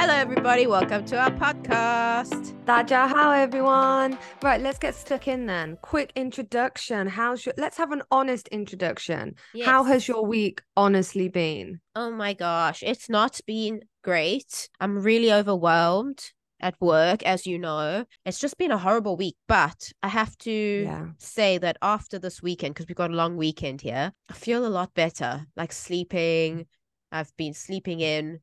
Hello, everybody. Welcome to our podcast. Daja, how everyone? Right, let's get stuck in then. Quick introduction. How's your? Let's have an honest introduction. How has your week honestly been? Oh my gosh, it's not been great. I'm really overwhelmed at work, as you know. It's just been a horrible week, but I have to Yeah. say that after this weekend, because we've got a long weekend here, I feel a lot better. Like sleeping, I've been sleeping in.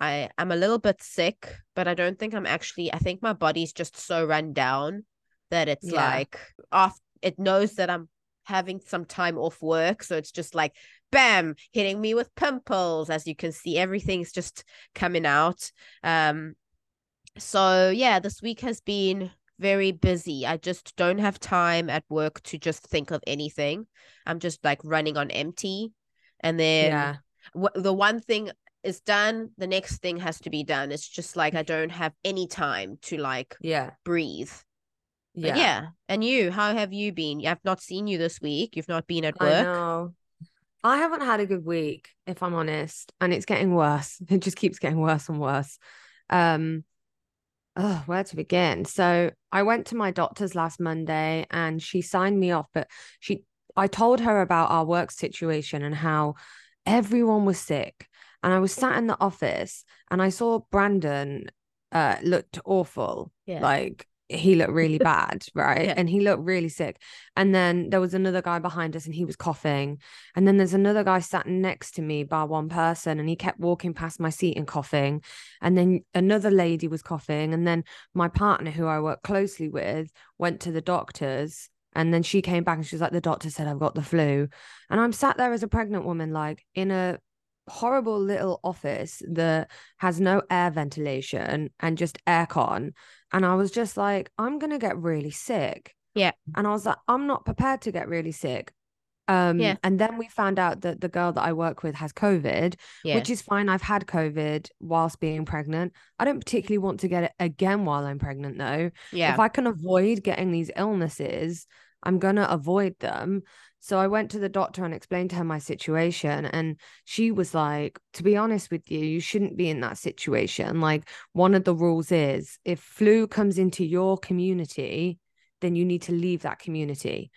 I am a little bit sick, but I don't think I'm actually, I think my body's just so run down that it's Yeah. like off it knows that I'm having some time off work. So it's just like bam, hitting me with pimples. As you can see, everything's just coming out. Um so yeah, this week has been very busy. I just don't have time at work to just think of anything. I'm just like running on empty. And then yeah. wh- the one thing is done, the next thing has to be done. It's just like I don't have any time to like Yeah. breathe. But Yeah. yeah. And you, how have you been? I've not seen you this week. You've not been at I work. know. I haven't had a good week, if I'm honest, and it's getting worse. It just keeps getting worse and worse. Um, oh, where to begin? So I went to my doctor's last Monday and she signed me off, but she I told her about our work situation and how everyone was sick. And I was sat in the office and I saw Brandon uh looked awful. Yeah. Like he looked really bad, right? Yeah. And he looked really sick. And then there was another guy behind us and he was coughing. And then there's another guy sat next to me by one person and he kept walking past my seat and coughing. And then another lady was coughing. And then my partner, who I work closely with, went to the doctor's. And then she came back and she was like, the doctor said I've got the flu. And I'm sat there as a pregnant woman, like in a horrible little office that has no air ventilation and just aircon. And I was just like, I'm going to get really sick. Yeah. And I was like, I'm not prepared to get really sick. Um, Yeah. And then we found out that the girl that I work with has COVID, Yeah. which is fine. I've had COVID whilst being pregnant. I don't particularly want to get it again while I'm pregnant, though. yeah. If I can avoid getting these illnesses, I'm going to avoid them. So I went to the doctor and explained to her my situation. And she was like, to be honest with you, you shouldn't be in that situation. Like, one of the rules is if flu comes into your community, then you need to leave that community.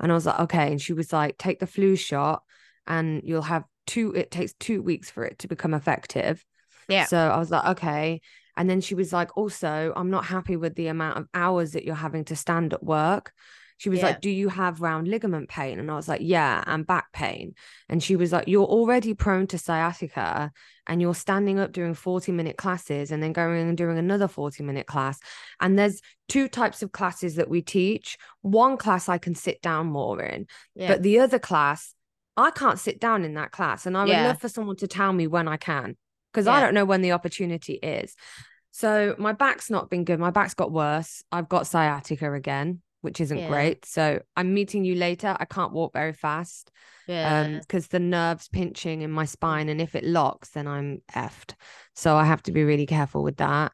And I was like, okay. And she was like, take the flu shot and you'll have two, it takes two weeks for it to become effective. Yeah. So I was like, okay. And then she was like, also, I'm not happy with the amount of hours that you're having to stand at work. She was Yeah. like, Do you have round ligament pain? And I was like, Yeah, and back pain. And she was like, You're already prone to sciatica and you're standing up doing 40 minute classes and then going and doing another 40 minute class. And there's two types of classes that we teach. One class I can sit down more in, yeah. but the other class, I can't sit down in that class. And I would Yeah. love for someone to tell me when I can, because I don't know when the opportunity is. So my back's not been good. My back's got worse. I've got sciatica again, which isn't Yeah. great. So I'm meeting you later. I can't walk very fast yeah. um because the nerves pinching in my spine and if it locks then i'm effed so i have to be really careful with that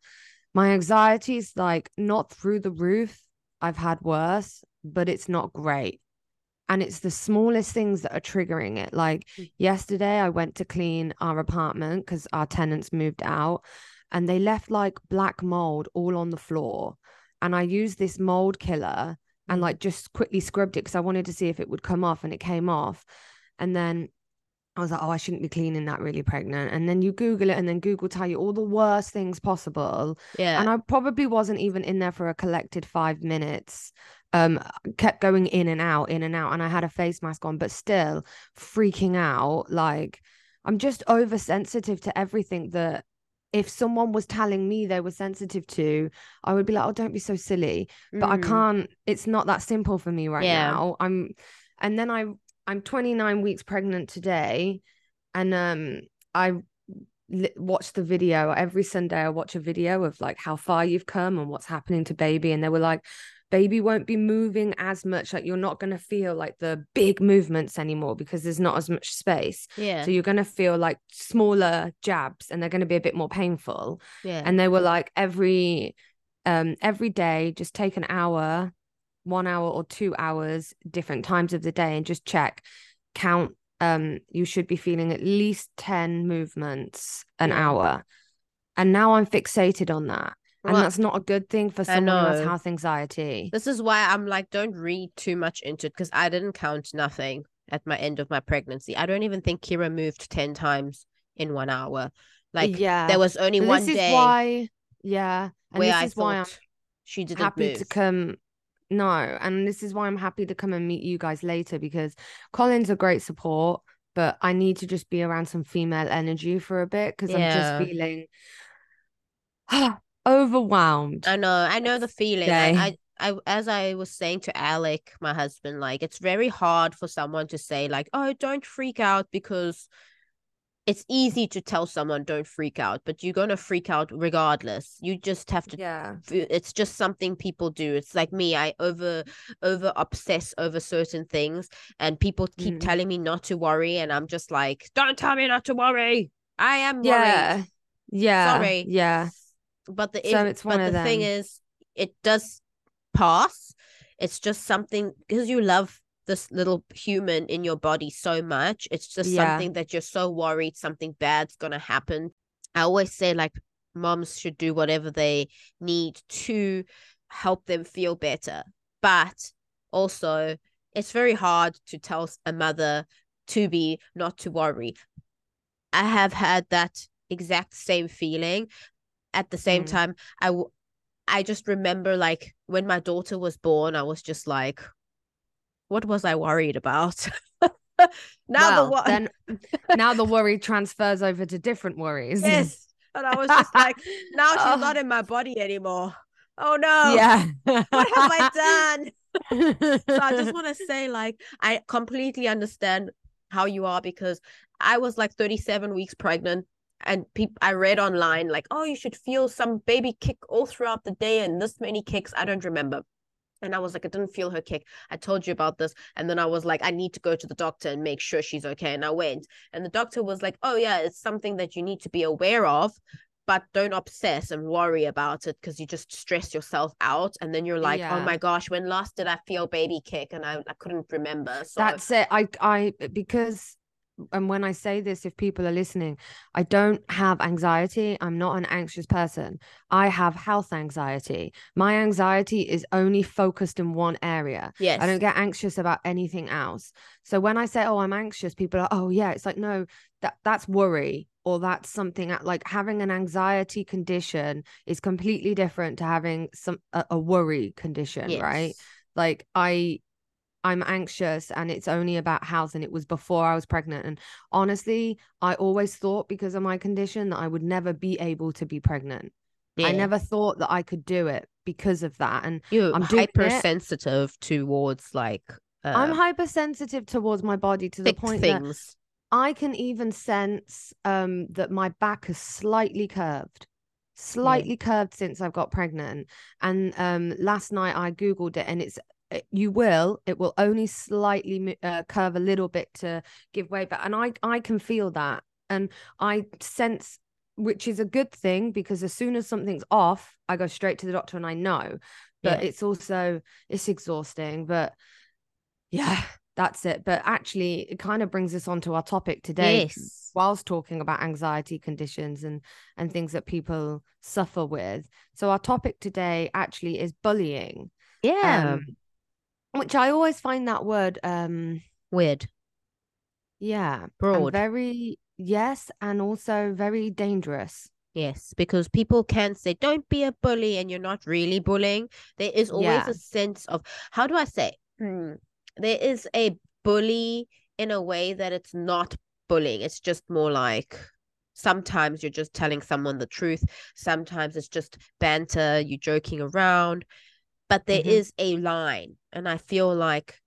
my anxiety is like not through the roof i've had worse but it's not great and it's the smallest things that are triggering it like Mm. yesterday i went to clean our apartment because our tenants moved out and they left like black mold all on the floor and i used this mold killer and Mm. like just quickly scrubbed it because I wanted to see if it would come off and it came off. And then I was like, oh, I shouldn't be cleaning that really pregnant. And then you Google it and then Google tell you all the worst things possible. yeah. And I probably wasn't even in there for a collected five minutes. Um, kept going in and out, in and out. And I had a face mask on, but still freaking out. Like I'm just oversensitive to everything that if someone was telling me they were sensitive to, I would be like, oh, don't be so silly but I Mm. can't. It's not that simple for me right Yeah. now. I'm, and then I, I'm 29 weeks pregnant today, and um, I li- watched the video every Sunday. I watch a video of like how far you've come and what's happening to baby, and they were like, baby won't be moving as much. Like you're not gonna feel like the big movements anymore because there's not as much space. Yeah. So you're gonna feel like smaller jabs, and they're gonna be a bit more painful yeah. and they were like every um every day just take an hour one hour or two hours different times of the day and just check count um you should be feeling at least 10 movements an hour And now I'm fixated on that. And Well, that's not a good thing for someone who has health anxiety. This is why I'm like, don't read too much into it because I didn't count nothing at my end of my pregnancy. I don't even think Kira moved 10 times in one hour. Like, yeah. there was only And one this day is why, yeah. And where this I is why I'm she didn't happy move. to come. No, and this is why I'm happy to come and meet you guys later because Colin's a great support, but I need to just be around some female energy for a bit because I'm just feeling overwhelmed. I know, I know the feeling. I. I, I, as I was saying to Alec, my husband, like it's very hard for someone to say, like, oh, don't freak out because it's easy to tell someone don't freak out, but you're gonna freak out regardless. You just have to yeah. it's just something people do it's like me i over over obsess over certain things and people keep Mm. telling me not to worry and i'm just like don't tell me not to worry i am Yeah. worried Yeah. Sorry. Yeah. But the So if- it's one but of the thing is it does pass. It's just something because you love this little human in your body so much it's just Yeah. something that you're so worried something bad's gonna happen. I always say like moms should do whatever they need to help them feel better. But also it's very hard to tell a mother to be not to worry. I have had that exact same feeling at the same Mm. time i w- i just remember like when my daughter was born i was just like what was i worried about now the wo- then now the worry transfers over to different worries. yes and i was just like now she's Oh. not in my body anymore oh no yeah. what have i done so I just want to say, like, I completely understand how you are because I was like 37 weeks pregnant, and peop- I read online like, oh, you should feel some baby kick all throughout the day and this many kicks. I don't remember. And I was like, I didn't feel her kick. I told you about this. And then I was like, I need to go to the doctor and make sure she's okay. And I went. And the doctor was like, Oh, yeah, it's something that you need to be aware of, but don't obsess and worry about it because you just stress yourself out. And then you're like, Oh my gosh, when last did I feel baby kick? And I, I couldn't remember. So That's it. I I because and when I say this, if people are listening, I don't have anxiety. I'm not an anxious person. I have health anxiety. My anxiety is only focused in one area. yes. I don't get anxious about anything else. So when I say, "Oh, I'm anxious," people are, "Oh, yeah." It's like, no, that that's worry or that's something at- like having an anxiety condition is completely different to having some a, a worry condition, right? Like I I'm anxious and it's only about health and it was before I was pregnant and honestly I always thought because of my condition that I would never be able to be pregnant. I never thought that I could do it because of that and You're I'm doing it. hypersensitive towards like uh, I'm hypersensitive towards my body to the point that. I can even sense um that my back is slightly curved. Slightly curved since I've got pregnant. And um last night I googled it and it's it- you will it will only slightly uh, curve a little bit to give way but and I I can feel that and I sense which is a good thing because as soon as something's off I go straight to the doctor and I know but Yeah. it's also it's exhausting but yeah that's it but actually it kind of brings us on to our topic today Yes. whilst talking about anxiety conditions and and things that people suffer with so our topic today actually is bullying Yeah. um which i always find that word um Weird. yeah Broad. very yes and also very dangerous Yes, because people can say, don't be a bully, and you're not really bullying. There is always Yeah. a sense of, how do I say? Hmm, There is a bully in a way that it's not bullying. It's just more like sometimes you're just telling someone the truth. Sometimes it's just banter, you're joking around. But there is Mhm. a line. And I feel like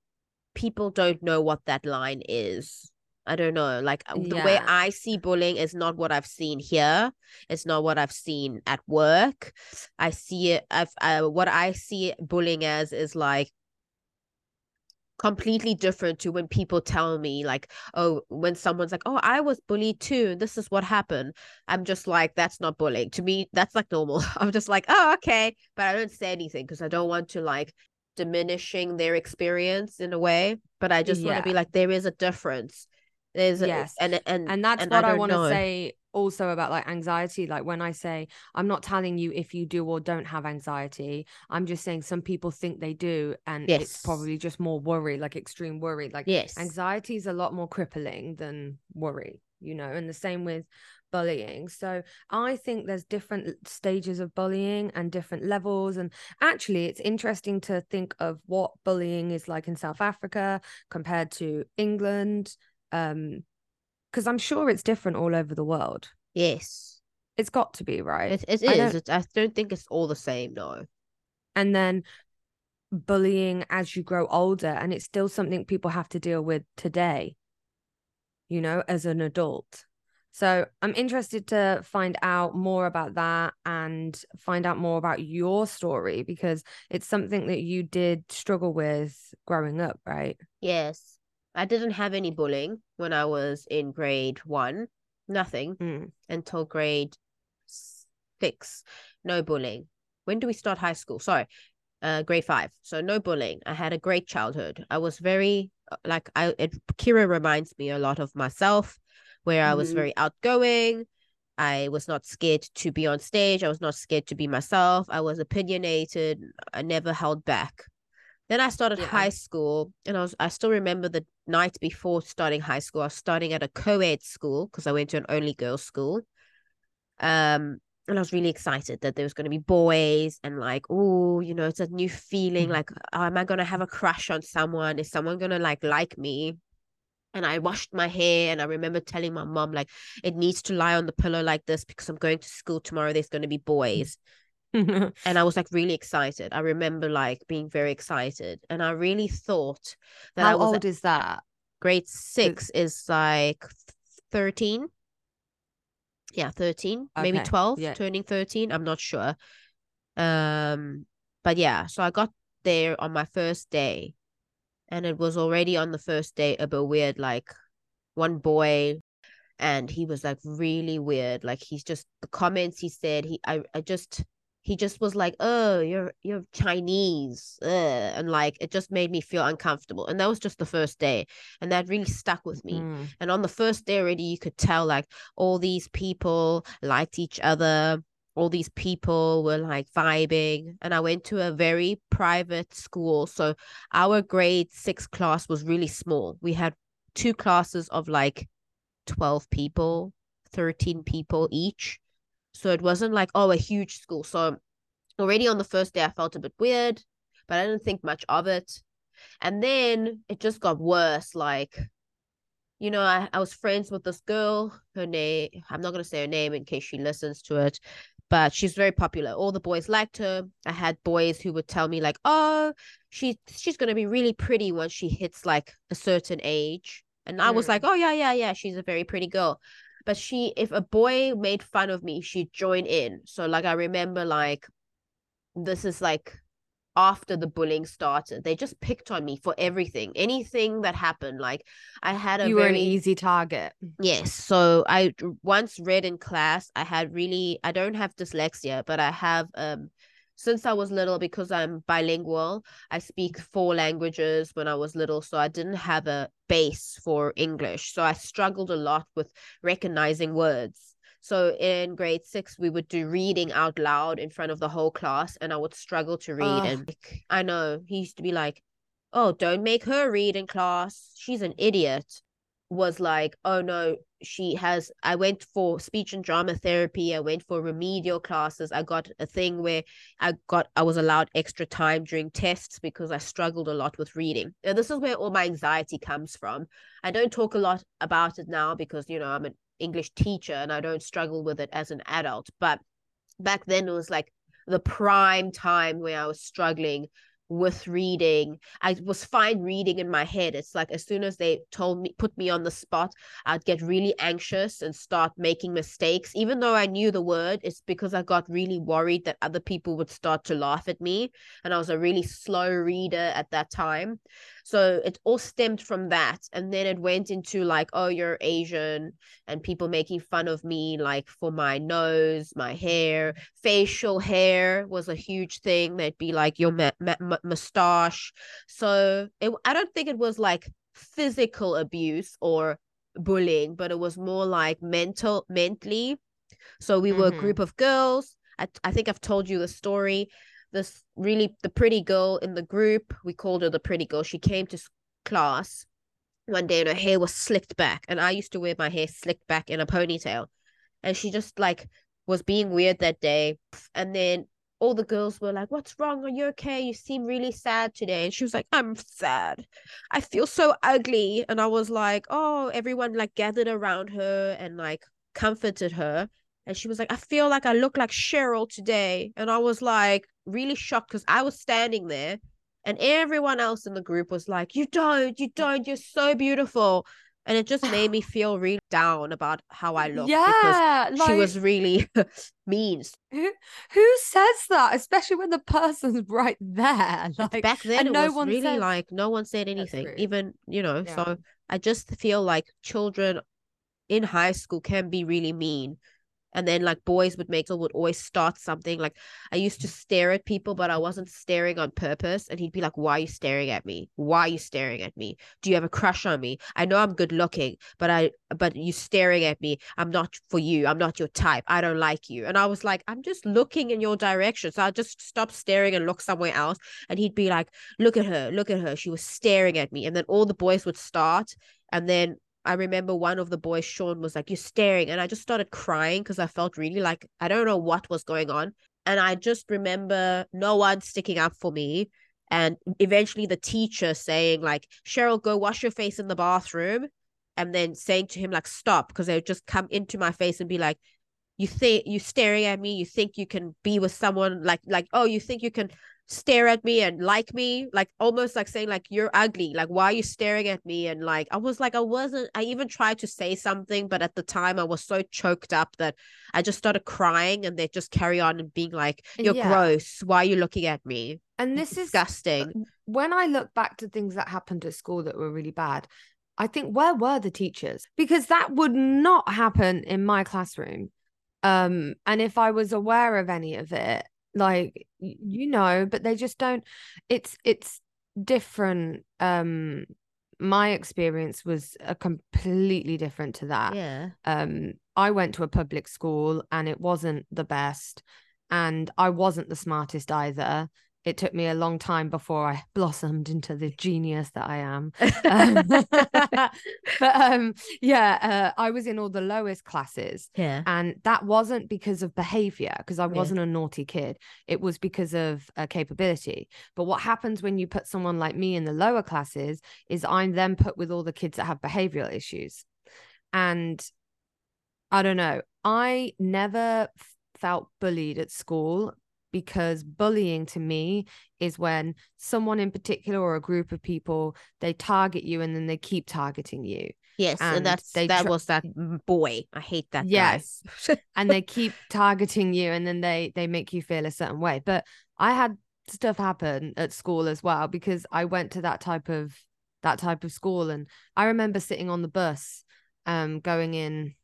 people don't know what that line is. I don't know. Like uh, the way I see bullying is not what I've seen here. It's not what I've seen at work. I see it. I've uh, what I see bullying as is like completely different to when people tell me like oh when someone's like oh i was bullied too this is what happened i'm just like that's not bullying to me that's like normal. I'm just like oh okay but i don't say anything because i don't want to like diminishing their experience in a way but i just want to be like there is a difference There's a, Yes. and and and that's and what I, don't want to say also about like anxiety. Like when i say i'm not telling you if you do or don't have anxiety i'm just saying some people think they do and it's probably just more worry like extreme worry. Like Yes. anxiety is a lot more crippling than worry you know and the same with bullying. So i think there's different stages of bullying and different levels and actually it's interesting to think of what bullying is like in south africa compared to england um because i'm sure it's different all over the world Yes. it's got to be right It, it I is. don't- It's, I don't think it's all the same. No. and then bullying as you grow older and it's still something people have to deal with today you know as an adult so i'm interested to find out more about that and find out more about your story because it's something that you did struggle with growing up right Yes. I didn't have any bullying when I was in grade one. Nothing Mm. until grade six. No bullying. When do we start high school? Sorry, uh, grade five. So no bullying. I had a great childhood. I was very uh, like I. It, Kira reminds me a lot of myself, where I was Mhm. very outgoing. I was not scared to be on stage. I was not scared to be myself. I was opinionated. I never held back. Then I started Yeah. high school, and I was I still remember the night before starting high school. I was starting at a co-ed school because I went to an only girls school. Um, and I was really excited that there was going to be boys and like, oh, you know, it's a new feeling. Mhm. Like, oh, am I going to have a crush on someone? Is someone going to like like me? And I washed my hair, and I remember telling my mom like, it needs to lie on the pillow like this because I'm going to school tomorrow. There's going to be boys and I was like really excited. I remember like being very excited, and I really thought that I how was old is that grade six is like thirteen. Yeah, thirteen, maybe twelve, yeah. turning thirteen. I'm not sure. Um, but yeah, so I got there on my first day, and it was already on the first day a bit weird. Like one boy and he was like really weird like he's just the comments he said he i, I just he just was like oh you're you're chinese Ugh. and like it just made me feel uncomfortable and that was just the first day and that really stuck with me Mm. and on the first day already you could tell like all these people liked each other all these people were like vibing and i went to a very private school so our grade six class was really small we had two classes of like 12 people 13 people each so it wasn't like oh a huge school. So already on the first day i felt a bit weird but i didn't think much of it. And then it just got worse. Like you know i, I was friends with this girl. Her name i'm not going to say her name in case she listens to it but she's very popular. All the boys liked her. I had boys who would tell me like oh she she's going to be really pretty once she hits like a certain age. And i was Mm. like oh yeah yeah yeah she's a very pretty girl but she if a boy made fun of me she'd join in. So like i remember like this is like after the bullying started. They just picked on me for everything anything that happened. Like i had a you were an easy target. Yes. So I once read in class, I had really, I don't have dyslexia, but I have, um, since I was little, because I'm bilingual, I speak mm-hmm. four languages when I was little. So I didn't have a base for English. So I struggled a lot with recognizing words. So in grade six, we would do reading out loud in front of the whole class, and I would struggle to read. Ugh. And I know he used to be like, oh, don't make her read in class. She's an idiot was like, oh no, she has. I went for speech and drama therapy. I went for remedial classes. I got a thing where I got, I was allowed extra time during tests because I struggled a lot with reading. And this is where all my anxiety comes from. I don't talk a lot about it now because, you know, I'm an English teacher and I don't struggle with it as an adult. But back then it was like the prime time where I was struggling with reading. I was fine reading in my head. It's like as soon as they told me, put me on the spot, I'd get really anxious and start making mistakes. Even though I knew the word, it's because I got really worried that other people would start to laugh at me. And I was a really slow reader at that time. So it all stemmed from that. And then it went into like, oh, you're Asian, and people making fun of me, like for my nose, my hair, facial hair was a huge thing. They'd be like, your ma- ma- mustache. So it, I don't think it was like physical abuse or bullying, but it was more like mental, mentally. So we were a Mhm. group of girls. I, I think I've told you the story. This really the pretty girl in the group, we called her the pretty girl. She came to class one day and her hair was slicked back, and I used to wear my hair slicked back in a ponytail, and she just like was being weird that day, and then all the girls were like, What's wrong? Are you okay? You seem really sad today. And she was like, I'm sad. I feel so ugly. And I was like, Oh, everyone like gathered around her and like comforted her. And she was like, I feel like I look like Cheryl today. And I was like, really shocked because I was standing there and everyone else in the group was like, You don't, you don't, you're so beautiful. And it just made me feel really down about how I looked because yeah, she was really mean. who, who says that, especially when the person's right there. Like back then and no one really says- like no one said anything even you know Yeah. so i just feel like children in high school can be really mean and then like boys would make would always start something like i used to stare at people but i wasn't staring on purpose and he'd be like why are you staring at me? Why are you staring at me? Do you have a crush on me? I know i'm good looking but i but you staring at me. I'm not for you. I'm not your type. I don't like you. And i was like i'm just looking in your direction. So i just stopped staring and look somewhere else and he'd be like look at her look at her. She was staring at me. And then all the boys would start and then I remember one of the boys, Sean, was like, You're staring. And I just started crying because I felt really like I don't know what was going on. And I just remember no one sticking up for me. And eventually the teacher saying, like, Cheryl, go wash your face in the bathroom. And then saying to him, like, stop, because they would just come into my face and be like, you think you're staring at me, you think you can be with someone like like, oh, you think you can stare at me and like me like almost like saying like you're ugly like why are you staring at me and like i was like i wasn't i even tried to say something but at the time i was so choked up that i just started crying and they just carry on and being like you're Yeah. gross why are you looking at me and this is disgusting when I look back to things that happened at school that were really bad, I think where were the teachers? Because that would not happen in my classroom. Um, and if I was aware of any of it, like you know, but they just don't. It's it's different. Um, my experience was a completely different to that yeah um I went to a public school and it wasn't the best and I wasn't the smartest either it took me a long time before I blossomed into the genius that I am. Um, but um yeah uh, I was in all the lowest classes yeah. and that wasn't because of behavior because I wasn't a naughty kid. It was because of uh, capability. But what happens when you put someone like me in the lower classes is I'm then put with all the kids that have behavioral issues. And I don't know I never felt bullied at school because bullying to me is when someone in particular or a group of people they target you and then they keep targeting you. Yes and, that's they that tr- was that boy. I hate that Yes. guy and they keep targeting you and then they they make you feel a certain way. But i had stuff happen at school as well because i went to that type of that type of school. And i remember sitting on the bus um going in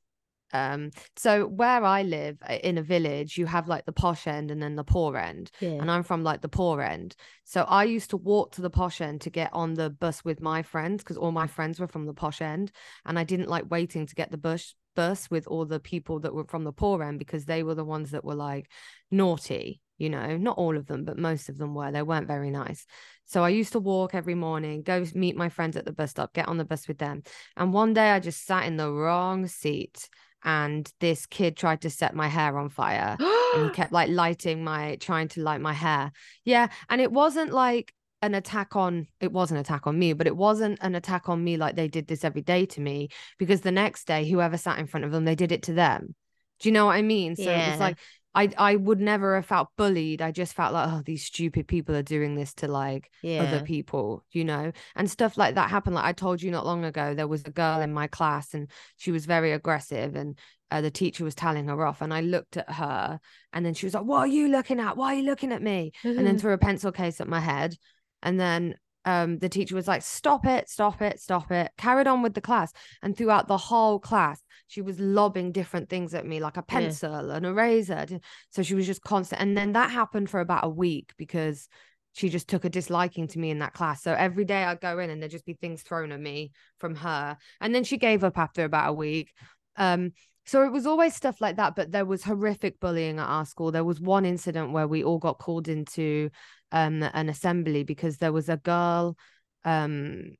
um so where i live uh, in a village you have like the posh end and then the poor end yeah and I'm from like the poor end. So I used to walk to the posh end to get on the bus with my friends because all my friends were from the posh end. And I didn't like waiting to get the bus bus with all the people that were from the poor end because they were the ones that were like naughty, you know, not all of them, but most of them were. They weren't very nice. So I used to walk every morning, go meet my friends at the bus stop, get on the bus with them. And one day I just sat in the wrong seat and this kid tried to set my hair on fire and he kept like lighting my trying to light my hair. Yeah and it wasn't like an attack on it was an attack on me but it wasn't an attack on me like they did this every day to me because the next day whoever sat in front of them they did it to them. Do you know what i mean? So Yeah. was like i i would never have felt bullied i just felt like oh these stupid people are doing this to like yeah other people, you know, and stuff like that happened. Like I told you not long ago, there was a girl in my class and she was very aggressive, and uh, the teacher was telling her off. And I looked at her, and then she was like, What are you looking at? Why are you looking at me? And then threw a pencil case at my head. And then um, the teacher was like, Stop it, stop it, stop it. Carried on with the class. And throughout the whole class, she was lobbing different things at me, like a pencil, an eraser. So she was just constant. And then that happened for about a week because she just took a disliking to me in that class. So every day I'd go in and there'd just be things thrown at me from her. And then she gave up after about a week. Um, so it was always stuff like that, but there was horrific bullying at our school. There was one incident where we all got called into um, an assembly because there was a girl um,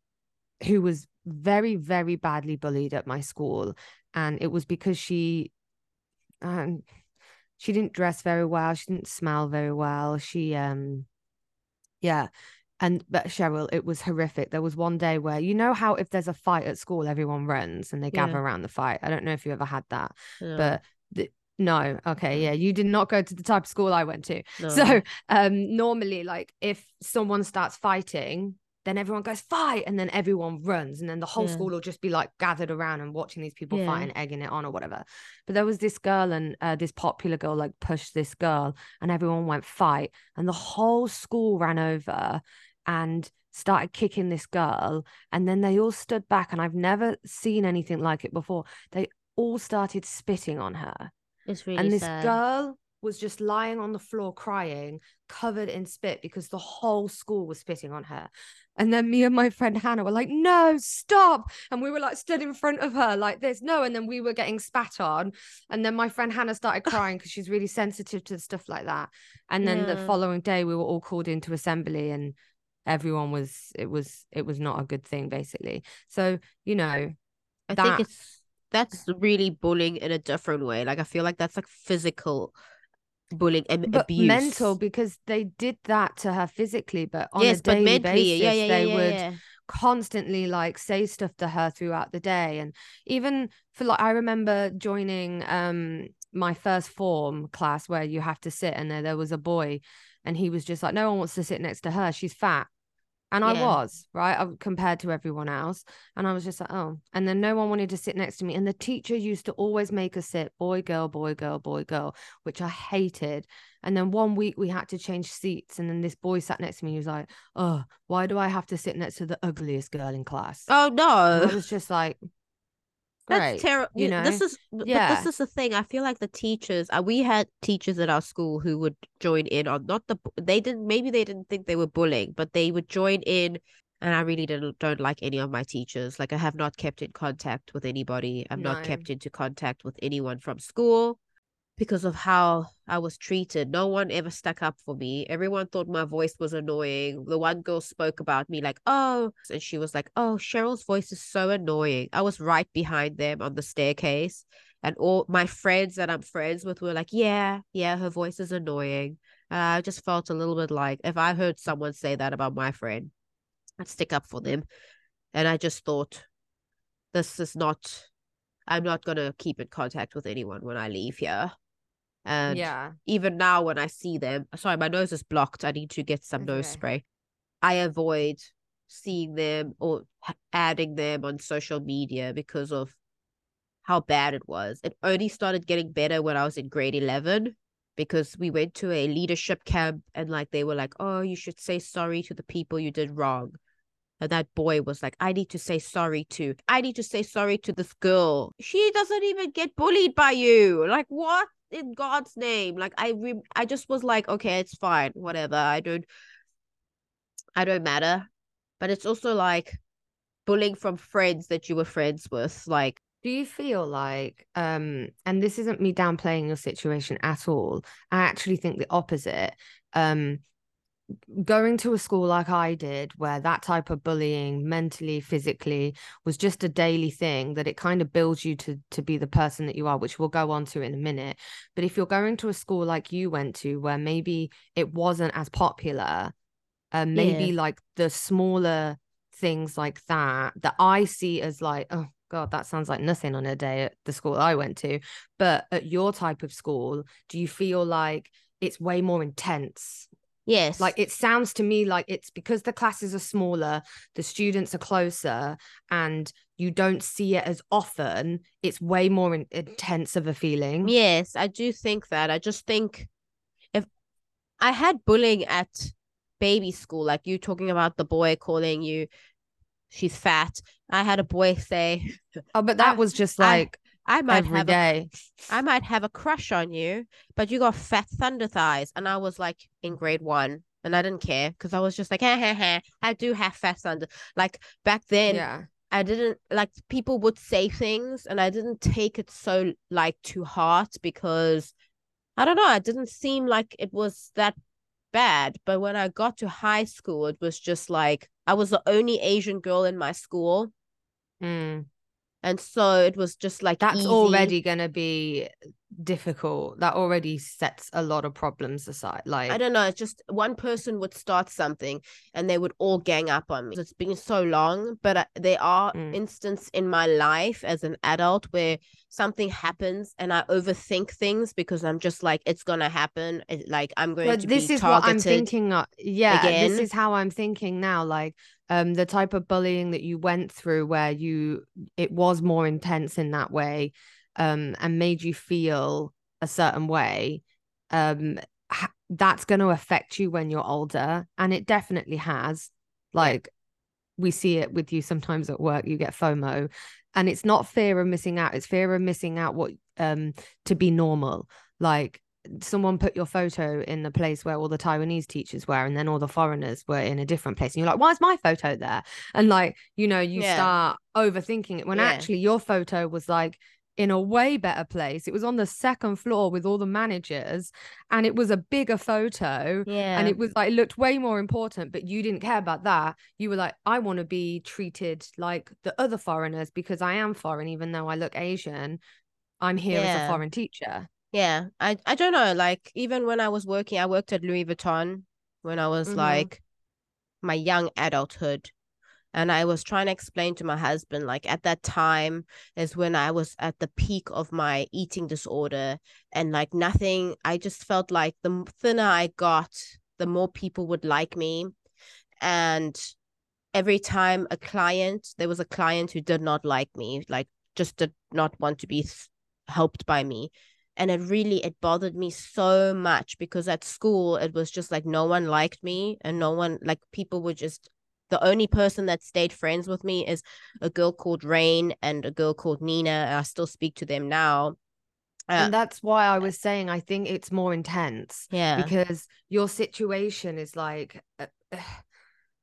who was very, very badly bullied at my school. And it was because she um, she didn't dress very well, she didn't smell very well. She um yeah, and but Cheryl, it was horrific. There was one day where you know how if there's a fight at school, everyone runs and they gather Yeah. around the fight. I don't know if you ever had that, No, but the, no, okay, yeah, you did not go to the type of school I went to. no. So um normally like if someone starts fighting, then everyone goes fight and then everyone runs and then the whole Yeah. school will just be like gathered around and watching these people fight and egging it on or whatever. But there was this girl and uh, this popular girl like pushed this girl and everyone went fight and the whole school ran over and started kicking this girl and then they all stood back and I've never seen anything like it before. They all started spitting on her it's really and this sad. girl was just lying on the floor crying, covered in spit because the whole school was spitting on her. And then me and my friend Hannah were like, no, stop. And we were like stood in front of her like this, no. And then we were getting spat on. And then my friend Hannah started crying because she's really sensitive to stuff like that. And then the following day we were all called into assembly and everyone was it was it was not a good thing basically. So, you know, I that- think it's that's really bullying in a different way. Like I feel like that's like physical bullying and but abuse. mental because they did that to her physically, but on yes, a daily mentally, basis, yeah, yeah, they yeah, would constantly like say stuff to her throughout the day. And even for like, I remember joining um my first form class where you have to sit, and there, there was a boy, and he was just like, no one wants to sit next to her. She's fat. And I was right I- compared to everyone else. And I was just like, oh. And then no one wanted to sit next to me. And the teacher used to always make us sit boy, girl, boy, girl, boy, girl, which I hated. And then one week we had to change seats. And then this boy sat next to me. He was like, oh, why do I have to sit next to the ugliest girl in class? Oh And I was just like, That's terrible. you know This is but Yeah. this is the thing. I feel like the teachers. Uh, we had teachers at our school who would join in on not the. They didn't. Maybe they didn't think they were bullying, but they would join in. And I really didn't don't like any of my teachers. Like I have not kept in contact with anybody. I'm not kept into contact with anyone from school because of how I was treated. No one ever stuck up for me. Everyone thought my voice was annoying. The one girl spoke about me like, oh, and she was like, oh, Cheryl's voice is so annoying. I was right behind them on the staircase. And all my friends that I'm friends with were like, yeah, yeah, her voice is annoying. I just felt a little bit like if I heard someone say that about my friend, I'd stick up for them. And I just thought, this is not, I'm not going to keep in contact with anyone when I leave here. And yeah. even now when I see them, sorry, my nose is blocked. I need to get some It's nose spray. I avoid seeing them or adding them on social media because of how bad it was. It only started getting better when I was in grade 11 because we went to a leadership camp and like they were like, "Oh, you should say sorry to the people you did wrong." And that boy was like, I need to say sorry to, I need to say sorry to this girl. She doesn't even get bullied by you. Like, what in God's name? Like, I, re- I just was like, okay, it's fine, whatever. I don't, I don't matter. But it's also like bullying from friends that you were friends with. Like, Do you feel like, um, and this isn't me downplaying your situation at all. I actually think the opposite. Um, going to a school like I did, where that type of bullying, mentally, physically, was just a daily thing, that it kind of builds you to to be the person that you are, which we'll go on to in a minute. But if you're going to a school like you went to, where maybe it wasn't as popular, uh, maybe Yeah. like the smaller things like that, that I see as like, oh God, that sounds like nothing on a day at the school I went to. But at your type of school, do you feel like it's way more intense? Yes, Like it sounds to me like it's because the classes are smaller, the students are closer, and you don't see it as often. It's way more in- intense of a feeling. Yes, I do think that. I just think if I had bullying at baby school, like you talking about the boy calling you she's fat. I had a boy say, Oh, but that I- was just like I might every have a, day. I might have a crush on you, but you got fat thunder thighs. And I was like in grade one. and I didn't care because I was just like, ha, ha, ha, I do have fat under. Like back then, yeah. I didn't like people would say things and I didn't take it so like to heart because I don't know, it didn't seem like it was that bad. But when I got to high school, it was just like I was the only Asian girl in my school. Mm. And so it was just like That's easy. already going to be difficult. That already sets a lot of problems aside. Like, I don't know. It's just one person would start something and they would all gang up on me. It's been so long, but uh, there are Mm. instances in my life as an adult where something happens and I overthink things because I'm just like, it's going to happen. Like, I'm going but to this be is what. I'm thinking. Of. Yeah, again. this is how I'm thinking now. Like, um, the type of bullying that you went through, where you it was more intense in that way, um, and made you feel a certain way. Um, ha- that's going to affect you when you're older, and it definitely has. Like, we see it with you sometimes at work. You get FOMO, and it's not fear of missing out; it's fear of missing out what um to be normal. Like someone put your photo in the place where all the Taiwanese teachers were, and then all the foreigners were in a different place. And you're like, why is my photo there? And like, you know, you Yeah. start overthinking it when Yeah. actually your photo was like in a way better place. It was on the second floor with all the managers, and it was a bigger photo. yeah. And it was like it looked way more important, but you didn't care about that. You were like, I want to be treated like the other foreigners because I am foreign, even though I look Asian. I'm here as a foreign teacher. Yeah, I I don't know. Like even when I was working, I worked at Louis Vuitton when I was Mhm. like my young adulthood. And I was trying to explain to my husband, like at that time is when I was at the peak of my eating disorder. And like nothing, I just felt like the thinner I got, the more people would like me. And every time a client, there was a client who did not like me, like just did not want to be helped by me and it really it bothered me so much because at school it was just like no one liked me and no one like people were just the only person that stayed friends with me is a girl called Rain and a girl called Nina I still speak to them now. Uh, and that's why I was saying I think it's more intense yeah. because your situation is like uh,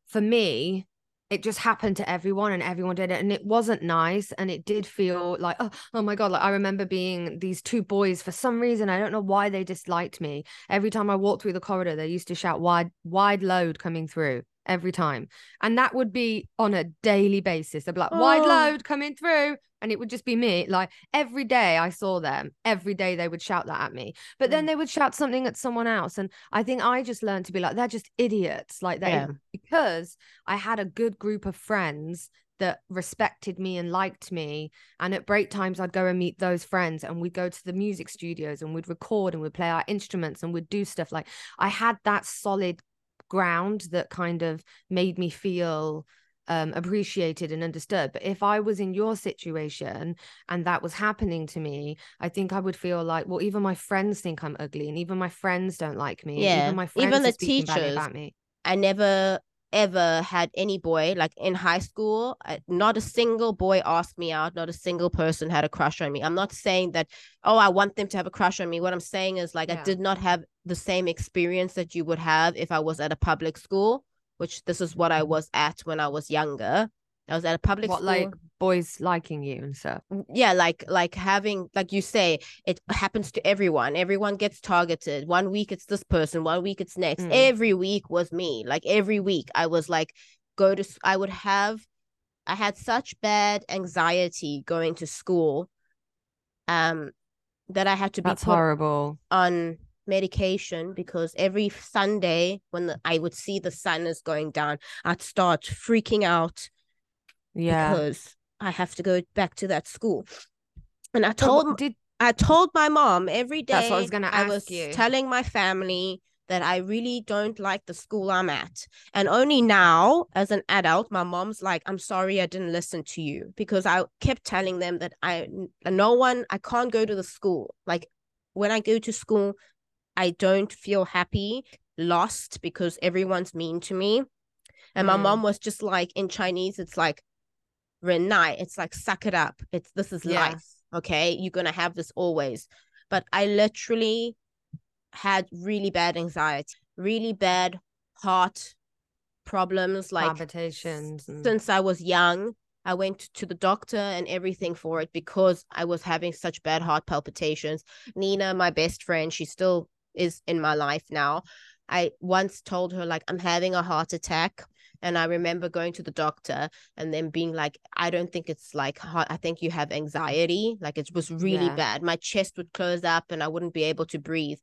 for me it just happened to everyone and everyone did it and it wasn't nice and it did feel like oh, oh my god like I remember being these two boys for some reason I don't know why they disliked me. Every time I walked through the corridor they used to shout wide wide load coming through every time. And that would be on a daily basis. They'd be like wide Oh. load coming through. And it would just be me. Like every day I saw them every day they would shout that at me. But then Mm. they would shout something at someone else. And I think I just learned to be like they're just idiots. Like they Yeah. because I had a good group of friends that respected me and liked me. And at break times I'd go and meet those friends and we'd go to the music studios and we'd record and we'd play our instruments and we'd do stuff. Like I had that solid ground that kind of made me feel um appreciated and understood. But if i was in your situation and that was happening to me i think i would feel like well even my friends think i'm ugly and even my friends don't like me Yeah, even my friends even the teachers. about me. I never ever had any boy like in high school I- not a single boy asked me out not a single person had a crush on me. I'm not saying that oh i want them to have a crush on me. What i'm saying is like i did not have the same experience that you would have if i was at a public school which this is what i was at when i was younger. I was at a public what school. like boys liking you and stuff? Yeah like like having like you say it happens to everyone. Everyone gets targeted. One week it's this person one week it's next. Mm. every week was me. Like every week i was like go to I would have i had such bad anxiety going to school um that i had to be that's horrible. on medication because every sunday when the, i would see the sun is going down i'd start freaking out yeah because I have to go back to that school. And I told did I told my mom every day. That's what I was gonna I was you. telling my family that I really don't like the school I'm at. And only now, as an adult, my mom's like, I'm sorry I didn't listen to you because I kept telling them that I no one I can't go to the school. Like when I go to school, I don't feel happy, lost because everyone's mean to me. And my Mm. mom was just like in Chinese, it's like Renai, it's like suck it up. It's this is Yeah. life. Okay. You're gonna have this always. But I literally had really bad anxiety, really bad heart problems like Palpitations. and- since I was young. I went to the doctor and everything for it because I was having such bad heart palpitations. Nina, my best friend, she still is in my life now. I once told her like I'm having a heart attack and I remember going to the doctor and then being like I don't think it's like heart I think you have anxiety like it was really Yeah. bad my chest would close up and I wouldn't be able to breathe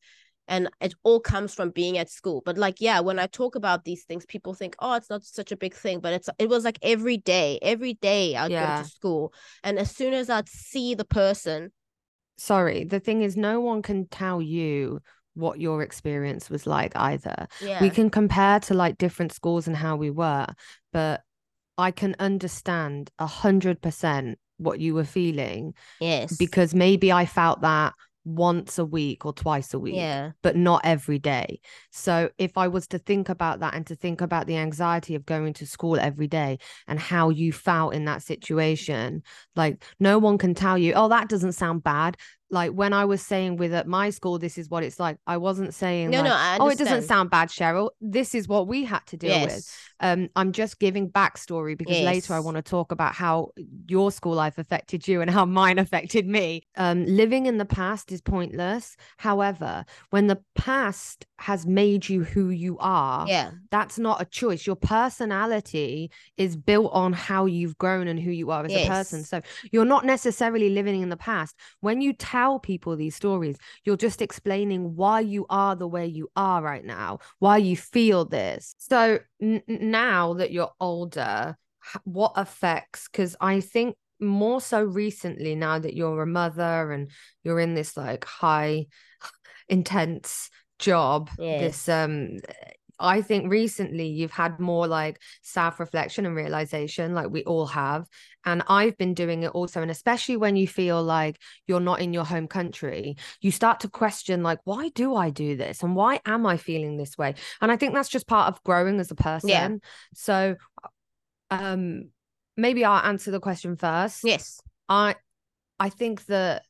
and it all comes from being at school but like yeah when i talk about these things people think oh it's not such a big thing but it's it was like every day every day i'd Yeah. go to school and as soon as i'd see the person Sorry, the thing is, no one can tell you what your experience was like either. yeah We can compare to like different schools and how we were, but I can understand a hundred percent what you were feeling yes because maybe I felt that once a week or twice a week. yeah but not every day. So if I was to think about that and to think about the anxiety of going to school every day and how you felt in that situation, like no one can tell you, oh, that doesn't sound bad. Like when I was saying with at my school, this is what it's like. I wasn't saying no like, no I oh, it doesn't sound bad, Cheryl. This is what we had to deal with. Um i'm just giving backstory because later i want to talk about how your school life affected you and how mine affected me. Um living in the past is pointless. However when the past has made you who you are yeah. that's not a choice. Your personality is built on how you've grown and who you are as a person. So you're not necessarily living in the past. When you tell people these stories you're just explaining why you are the way you are right now why you feel this. So n- now that you're older what affects because i think more so recently now that you're a mother and you're in this like high intense job this um I think recently you've had more like self reflection and realization, like we all have. And I've been doing it also. And especially when you feel like you're not in your home country, you start to question, like, why do I do this? And why am I feeling this way? And I think that's just part of growing as a person. Yeah. So, um, maybe I'll answer the question first. yes I I think that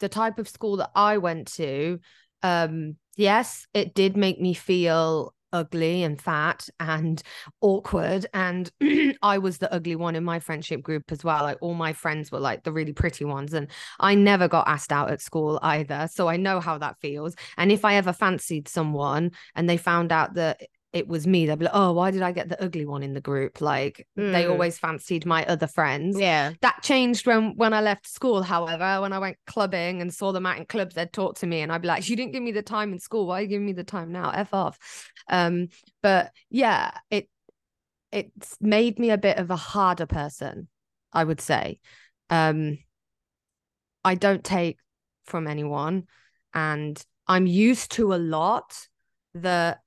the type of school that I went to, um, yes, it did make me feel ugly and fat and awkward and I was the ugly one in my friendship group as well. Like all my friends were like the really pretty ones and I never got asked out at school either so I know how that feels. And if I ever fancied someone and they found out that it was me they'd be like oh why did I get the ugly one in the group like they Mm. always fancied my other friends yeah that changed when when I left school. However, when I went clubbing and saw them out in clubs, they'd talk to me, and I'd be like, "You didn't give me the time in school. Why are you giving me the time now? F off." Um, but yeah, it it's made me a bit of a harder person, I would say. Um, I don't take from anyone, and I'm used to a lot that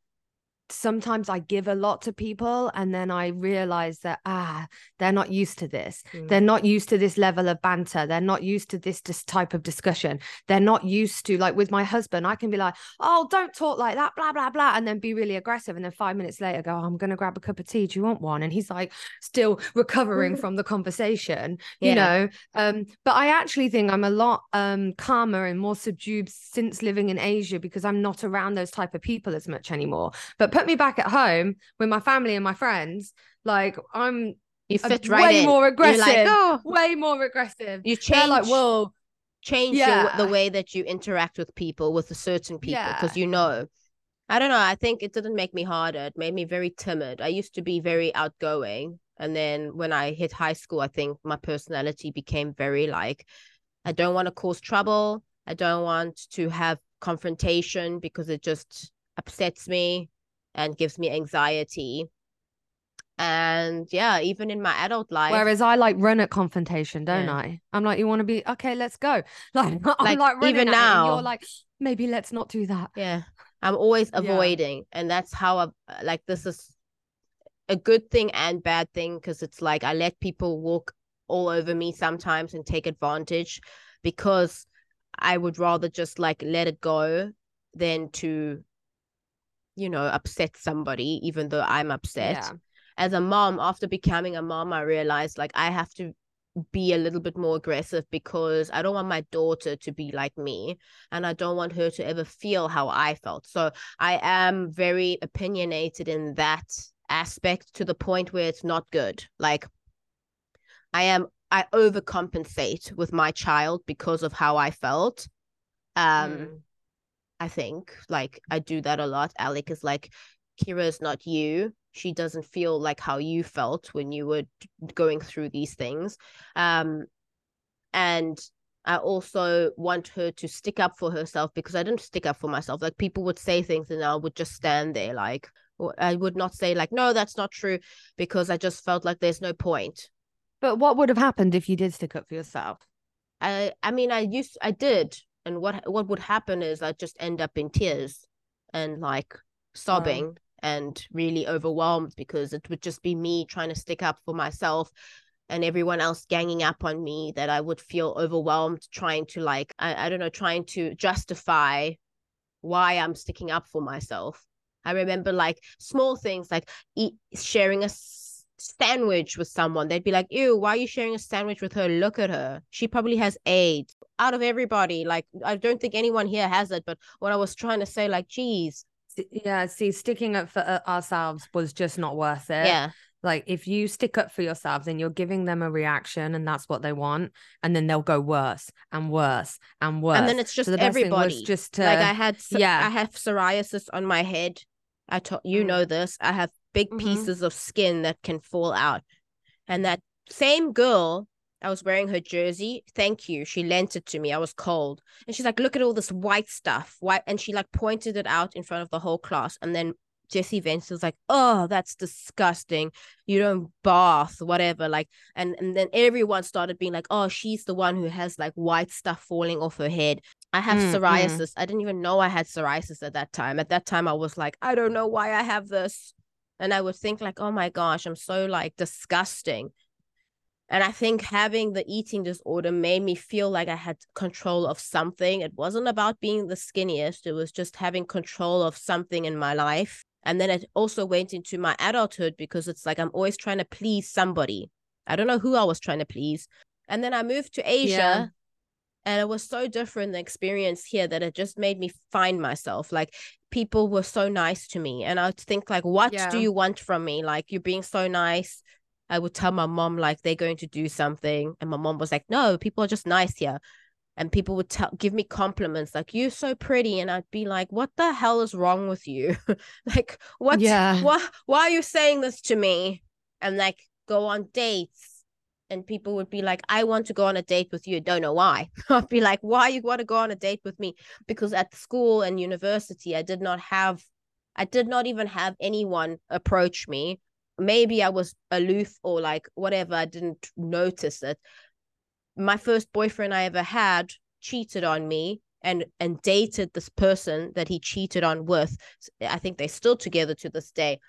sometimes I give a lot to people and then I realize that ah they're not used to this. Mm. they're not used to this level of banter. They're not used to this this type of discussion. They're not used to like with my husband I can be like oh don't talk like that blah blah blah and then be really aggressive and then 5 minutes later go "Oh, I'm going to grab a cup of tea. Do you want one? And he's like still recovering from the conversation you know? Um but I actually think I'm a lot um calmer and more subdued since living in Asia because I'm not around those type of people as much anymore. But put me back at home with my family and my friends like I'm you fit right way in. more You're like, aggressive. Oh. Way more aggressive. You they're change. Like whoa. Change your, the Yeah. way that you interact with people with a certain people because Yeah. you know. I don't know i think it didn't make me harder it made me very timid. I used to be very outgoing and then when i hit high school i think my personality became very like i don't want to cause trouble i don't want to have confrontation because it just upsets me and gives me anxiety and yeah even in my adult life Whereas I like run at confrontation, don't Yeah. I? I'm like, you want to be okay? Let's go. Like, I'm Like, like running even at now- you're like, maybe let's not do that. Yeah. I'm always Yeah. avoiding. And that's how I like this is a good thing and bad thing because it's like I let people walk all over me sometimes and take advantage because I would rather just like let it go than to, you know, upset somebody, even though I'm upset. Yeah. As a mom, after becoming a mom, I realized like I have to be a little bit more aggressive because I don't want my daughter to be like me and I don't want her to ever feel how I felt. So I am very opinionated in that aspect to the point where it's not good. Like I am I overcompensate with my child because of how I felt. Um mm. I think like I do that a lot. Alec is like Kira is not you she doesn't feel like how you felt when you were going through these things um and I also want her to stick up for herself because I didn't stick up for myself. Like people would say things and I would just stand there like I would not say like no that's not true because I just felt like there's no point. But what would have happened if you did stick up for yourself? I I mean I used I did and what what would happen is I'd just end up in tears and like sobbing and really overwhelmed because it would just be me trying to stick up for myself and everyone else ganging up on me that I would feel overwhelmed trying to like I, I don't know trying to justify why I'm sticking up for myself. I remember like small things like eat, sharing a sandwich with someone. They'd be like, "Ew, why are you sharing a sandwich with her? Look at her. She probably has AIDS." Out of everybody, like I don't think anyone here has it, but what I was trying to say, like, geez, yeah see sticking up for uh, ourselves was just not worth it yeah like if you stick up for yourselves and you're giving them a reaction and that's what they want and then they'll go worse and worse and worse and then it's just so the everybody just to, like i had yeah i have psoriasis on my head i told you mm. know this i have big mm-hmm. pieces of skin that can fall out and that same girl I was wearing her jersey. Thank you. She lent it to me. I was cold. And she's like, look at all this white stuff. White and she like pointed it out in front of the whole class. And then Jesse Vance was like, oh, that's disgusting. You don't bath, whatever. Like, and, and then everyone started being like, oh, she's the one who has like white stuff falling off her head. I have mm, psoriasis. Mm. I didn't even know I had psoriasis at that time. At that time, I was like, I don't know why I have this. And I would think like, oh my gosh, I'm so like disgusting. And I think having the eating disorder made me feel like I had control of something. It wasn't about being the skinniest, it was just having control of something in my life. And then it also went into my adulthood because it's like I'm always trying to please somebody. I don't know who I was trying to please. And then I moved to Asia. Yeah. And it was so different the experience here that it just made me find myself. Like people were so nice to me. And I'd think like, what yeah. do you want from me? Like you're being so nice I would tell my mom like they're going to do something, and my mom was like, "No, people are just nice here." And people would tell give me compliments like you're so pretty, and I'd be like, "What the hell is wrong with you? like, what? Yeah, why? Why are you saying this to me?" And like go on dates, and people would be like, "I want to go on a date with you." Don't know why. I'd be like, "Why you want to go on a date with me?" Because at school and university, I did not have, I did not even have anyone approach me maybe I was aloof or like whatever, I didn't notice it. My first boyfriend I ever had cheated on me and and dated this person that he cheated on with. I think they're still together to this day.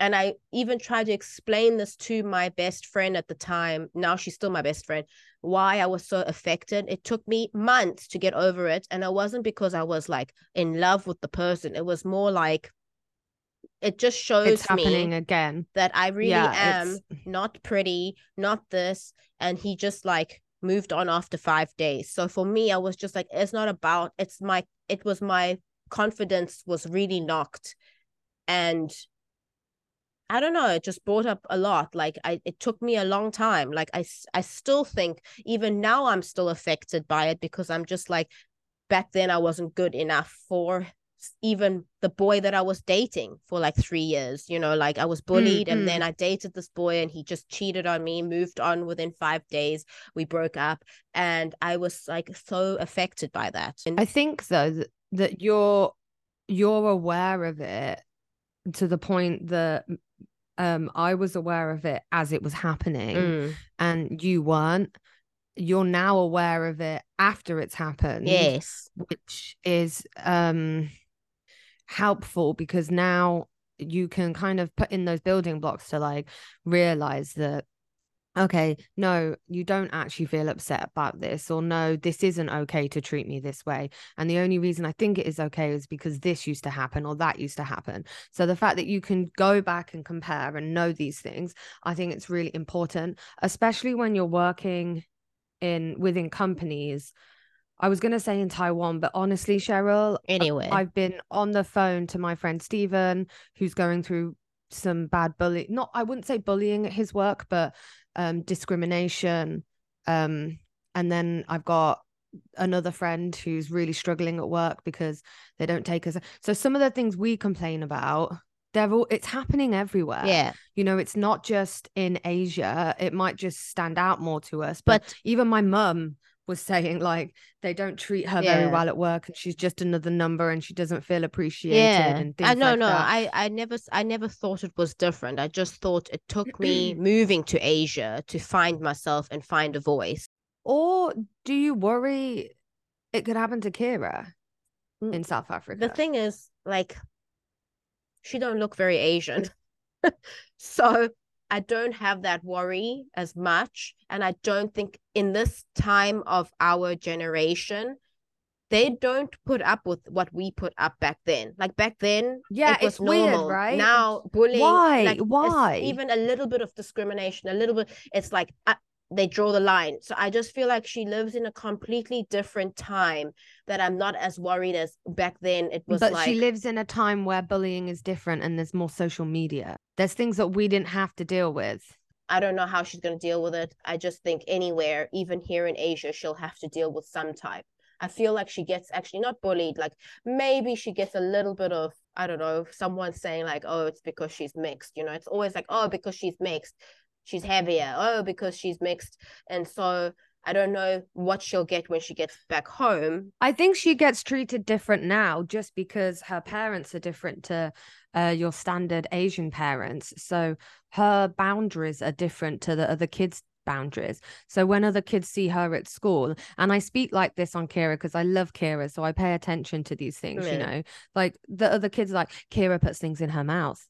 And I even tried to explain this to my best friend at the time. Now she's still my best friend. Why I was so affected. It took me months to get over it. And it wasn't because I was like in love with the person. It was more like it just shows it's happening me again that I really yeah, am not pretty, not this. And he just like moved on after five days. So for me, I was just like, it's not about, it's my, it was my confidence was really knocked. And I don't know, it just brought up a lot. Like I, it took me a long time. Like I, I still think even now I'm still affected by it because I'm just like, back then I wasn't good enough for even the boy that I was dating for like three years. You know, like I was bullied mm-hmm. and then. I dated this boy and he just cheated on me, moved on within five days. We broke up and I was like so affected by that. And I think though that, that you're you're aware of it to the point that um I was aware of it as it was happening mm. and you weren't you're now aware of it after it's happened yes which is um helpful because now you can kind of put in those building blocks to like realize that okay, no, you don't actually feel upset about this, or no, this isn't okay to treat me this way. And the only reason I think it is okay is because this used to happen or that used to happen. So the fact that you can go back and compare and know these things, I think it's really important, especially when you're working in within companies. I was going to say in Taiwan, but honestly, Cheryl, Anyway, I've been on the phone to my friend Stephen, who's going through some bad bullying. Not, I wouldn't say bullying at his work, but um, discrimination. Um, and then I've got another friend who's really struggling at work because they don't take us. So some of the things we complain about, they're all, it's happening everywhere. yeah, You know, it's not just in Asia. It might just stand out more to us. But, but even my mum was saying like they don't treat her very well at work and she's just another number and she doesn't feel appreciated yeah, and things I no like no, that. I I never I never thought it was different. I just thought it took me moving to Asia to find myself and find a voice. Or do you worry it could happen to Kira Mm, in South Africa? The thing is, like, she don't look very Asian, so I don't have that worry as much, and I don't think in this time of our generation. They don't put up with what we put up back then. Like back then, yeah, it was it's weird, normal. right? Now bullying, Why? like, Why? even a little bit of discrimination, a little bit. It's like uh, they draw the line. So I just feel like she lives in a completely different time that I'm not as worried as back then. It was but like she lives in a time where bullying is different and there's more social media. There's things that we didn't have to deal with. I don't know how she's gonna deal with it. I just think anywhere, even here in Asia, she'll have to deal with some type. I feel like she gets actually not bullied, like maybe she gets a little bit of, I don't know, someone saying like, oh, it's because she's mixed, you know, it's always like, oh, because she's mixed, she's heavier, oh, because she's mixed. And so I don't know what she'll get when she gets back home. I think she gets treated different now just because her parents are different to uh, your standard Asian parents. So her boundaries are different to the other kids' boundaries. So when other kids see her at school, and I speak like this on Kira because I love Kira, so I pay attention to these things, you know, like the other kids like, Kira puts things in her mouth.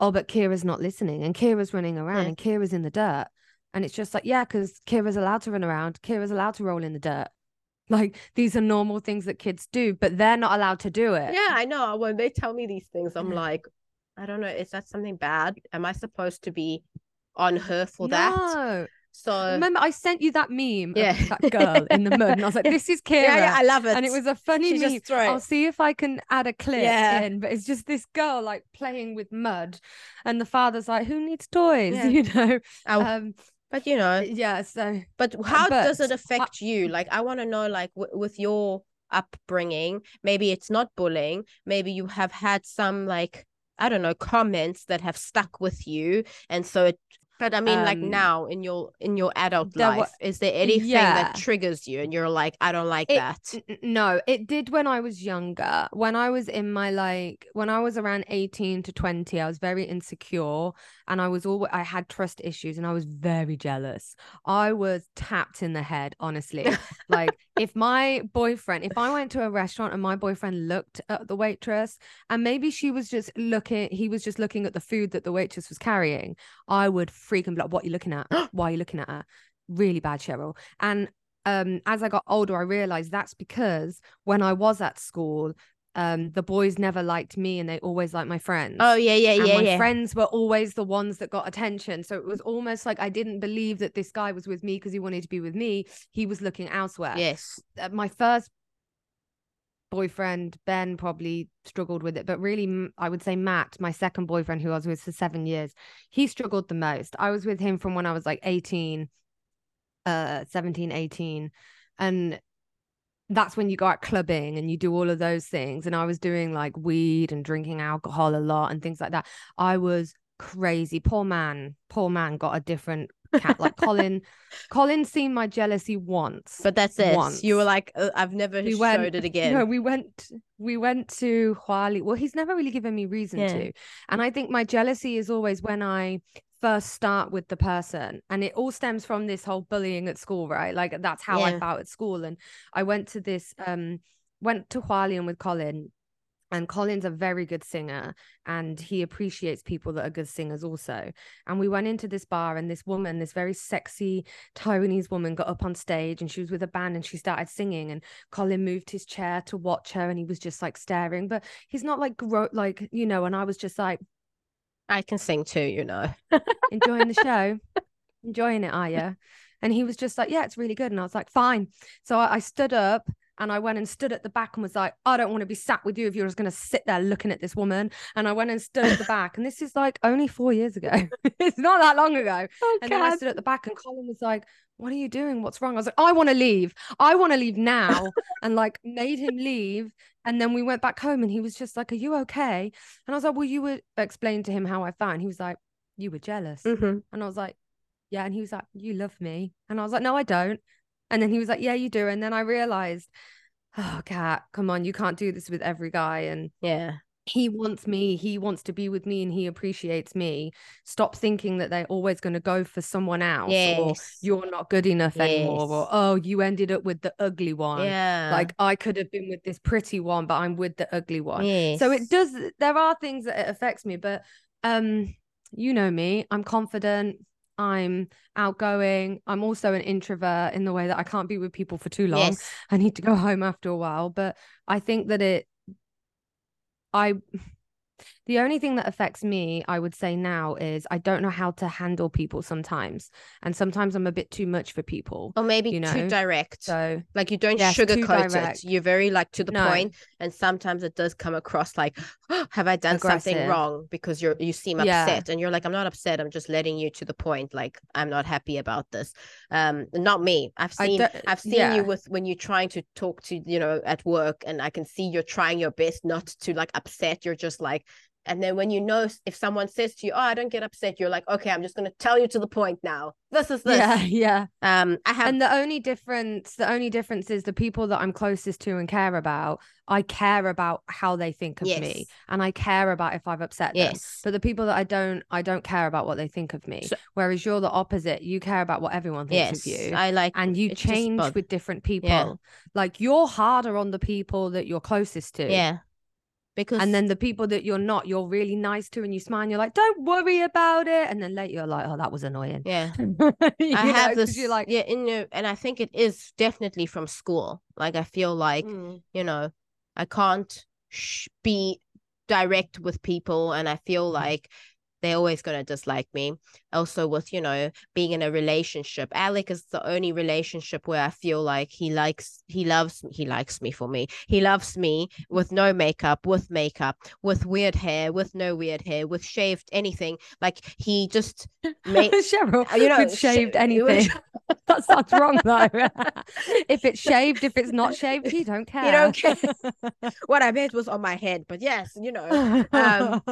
Oh, but Kira's not listening, and Kira's running around, Yeah. and Kira's in the dirt. And it's just like, yeah, because Kira's allowed to run around, Kira's allowed to roll in the dirt. Like these are normal things that kids do, but they're not allowed to do it. Yeah, I know. When they tell me these things, I'm Yeah. like, I don't know, is that something bad? Am I supposed to be on her for that? So Remember, I sent you that meme Yeah. of that girl in the mud, and I was like, "This is Kira," yeah, yeah, I love it. and it was a funny She meme. I'll see if I can add a clip Yeah. in, but it's just this girl like playing with mud, and the father's like, "Who needs toys?" Yeah. You know. Oh, Um, but you know, yeah. So but how does it but I- affect you? Like, I want to know, like, w- with your upbringing, maybe it's not bullying. Maybe you have had some, like, I don't know, comments that have stuck with you, and so it. But I mean, like Um, now in your in your adult life, is there anything Yeah. that triggers you, and you're like, I don't like It- that? N- No, it did when I was younger. When I was in my like when I was around 18 to 20, I was very insecure and I was all I had trust issues and I was very jealous. I was tapped in the head, honestly. like if my boyfriend, if I went to a restaurant and my boyfriend looked at the waitress and maybe she was just looking, he was just looking at the food that the waitress was carrying, I would freak and like, what are you looking at? Why are you looking at her? Really bad, Cheryl. And um as I got older, I realized that's because when I was at school, um, the boys never liked me and they always liked my friends. Oh yeah, yeah, and yeah, my yeah. friends were always the ones that got attention. So it was almost like I didn't believe that this guy was with me because he wanted to be with me. He was looking elsewhere. Yes. Uh, My first boyfriend, Ben, probably struggled with it, but really, i would say Matt, my second boyfriend, who I was with for seven years, he struggled the most. I was with him from when I was like 18, uh, 17, 18. And that's when you go out clubbing and you do all of those things. And I was doing like weed and drinking alcohol a lot and things like that. I was crazy. Poor man, poor man got a different cat. Like Colin, Colin seen my jealousy once. But that's it. Once. You were like, uh, I've never We showed went- it again. No, we went we went to Huali. Well, he's never really given me reason Yeah. to. And I think my jealousy is always when I first start with the person. And it all stems from this whole bullying at school, right? Like that's how I felt at school. And I went to this um went to Hualien with Colin and Colin's a very good singer and he appreciates people that are good singers also. And we went into this bar and this woman, this very sexy Taiwanese woman got up on stage and she was with a band and she started singing and Colin moved his chair to watch her and he was just like staring, but he's not like gro- like, you know, and I was just like I can sing too, you know. enjoying the show. enjoying it, are you? And he was just like, Yeah, it's really good. And I was like, Fine. So I, I stood up and I went and stood at the back and was like, I don't want to be sat with you if you're just going to sit there looking at this woman. And I went and stood at the back. And this is like only four years ago. it's not that long ago. Oh, and then I stood at the back and Colin was like, What are you doing? What's wrong? I was like, I want to leave. I want to leave now. and like made him leave. And then we went back home and he was just like, Are you okay? And I was like, Well, you would explain to him how I found. He was like, You were jealous. Mm-hmm. And I was like, Yeah. And he was like, You love me. And I was like, No, I don't. And then he was like, Yeah, you do. And then I realized, Oh, Kat, come on, you can't do this with every guy. And Yeah. he wants me, he wants to be with me, and he appreciates me. Stop thinking that they're always going to go for someone else, or you're not good enough anymore, or oh, you ended up with the ugly one. Yeah. Like I could have been with this pretty one, but I'm with the ugly one. yes. So it does there are things that it affects me, but um you know me, I'm confident, I'm outgoing, I'm also an introvert in the way that I can't be with people for too long. Yes. I need to go home after a while, but I think that it I the only thing that affects me, I would say now, is I don't know how to handle people sometimes. And sometimes I'm a bit too much for people. Or maybe you too know, direct. So like you don't Yes, too sugarcoat it. You're very like to the No. point, and sometimes it does come across like, "Have I done something wrong?" Because you're you seem Yeah. upset, and you're like, "I'm not upset. I'm just letting you to the point. Like I'm not happy about this." Um, not me. I've seen I've seen yeah. you with when you're trying to talk to you know at work, and I can see you're trying your best not to like upset. You're just like. And then when you know if someone says to you, "Oh, I don't get upset," you're like, "Okay, I'm just gonna tell you to the point now. This is this." yeah, yeah. Um, I have and the only difference the only difference is the people that i'm closest to and care about i care about how they think of yes, me and i care about if i've upset them. Yes. but the people that i don't i don't care about what they think of me. So- whereas you're the opposite. You care about what everyone thinks yes, of you. I like and you change with different people. Like you're harder on the people that you're closest to. Yeah because and then the people that you're not you're really nice to and you smile and you're like don't worry about it. And then later you're like oh that was annoying. Yeah. You i have this you're like yeah in the, and i think it is definitely from school. Like i feel like "Mm, you know i can't sh- be direct with people and i feel Mm-hmm. like they're always going to dislike me also with you know being in a relationship alec is the only relationship where i feel like he likes he loves he likes me for me he loves me with no makeup with makeup with weird hair with no weird hair with shaved anything like he just made Cheryl, uh, you know, sh- shaved it anything. that sounds wrong though. if it's shaved, if it's not shaved, you don't care. You don't care. what I meant was on my head, but yes, you know. Um,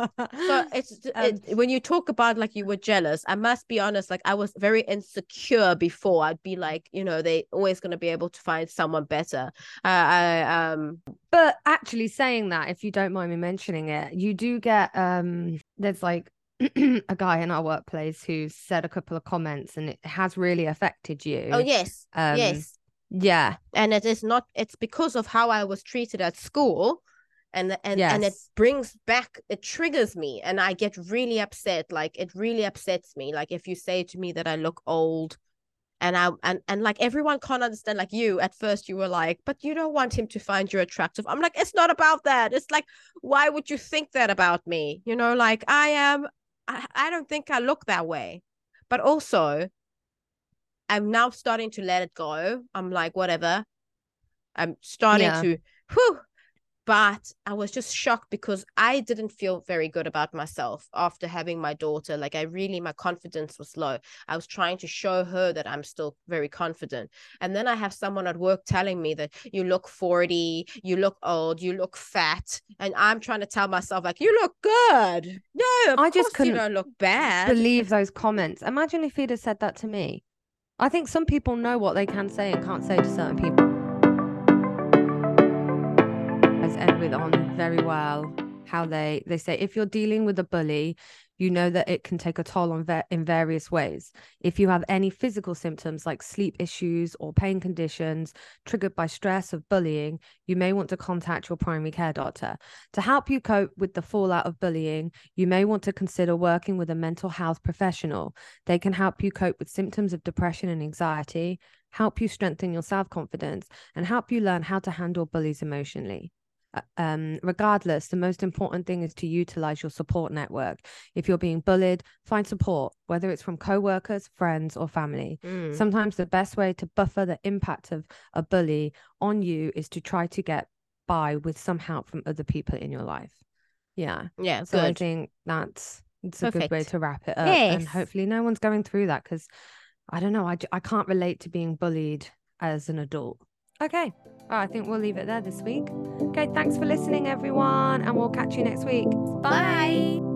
So it's Um, it, when you talk about like you were jealous, I must be honest. Like I was very insecure before. I'd be like, you know, they always going to be able to find someone better. Uh, I um but actually saying that, if you don't mind me mentioning it, you do get um there's like a guy in our workplace who said a couple of comments and it has really affected you. oh yes Um, yes, Yeah. and it is not. It's because of how I was treated at school. And, and and it brings back it triggers me and I get really upset like it really upsets me like if you say to me that I look old and I and and like everyone can't understand like you at first you were like but you don't want him to find you attractive. I'm like it's not about that. It's like why would you think that about me? You know like I am I, I don't think I look that way. But also I'm now starting to let it go. I'm like whatever. I'm starting Yeah. to whew but I was just shocked because I didn't feel very good about myself after having my daughter. Like I really, my confidence was low. I was trying to show her that I'm still very confident. And then I have someone at work telling me that you look 40, you look old, you look fat. And I'm trying to tell myself, like, you look good. No, I just couldn't don't look bad. Believe those comments. Imagine if he'd have said that to me. I think some people know what they can say and can't say to certain people. Guys, end with on very well. how they they say if you're dealing with a bully you know that it can take a toll on ve- in various ways. If you have any physical symptoms like sleep issues or pain conditions triggered by stress of bullying you may want to contact your primary care doctor. To help you cope with the fallout of bullying you may want to consider working with a mental health professional. They can help you cope with symptoms of depression and anxiety help you strengthen your self-confidence and help you learn how to handle bullies emotionally um, regardless, the most important thing is to utilize your support network. If you're being bullied, find support, whether it's from co-workers, friends, or family. Mm. Sometimes the best way to buffer the impact of a bully on you is to try to get by with some help from other people in your life. Yeah. Yeah, So I think that's it's a good way to wrap it up. And hopefully no one's going through that because I don't know. I, I can't relate to being bullied as an adult. Okay. Well, I think we'll leave it there this week. Okay. Thanks for listening, everyone. And we'll catch you next week. Bye.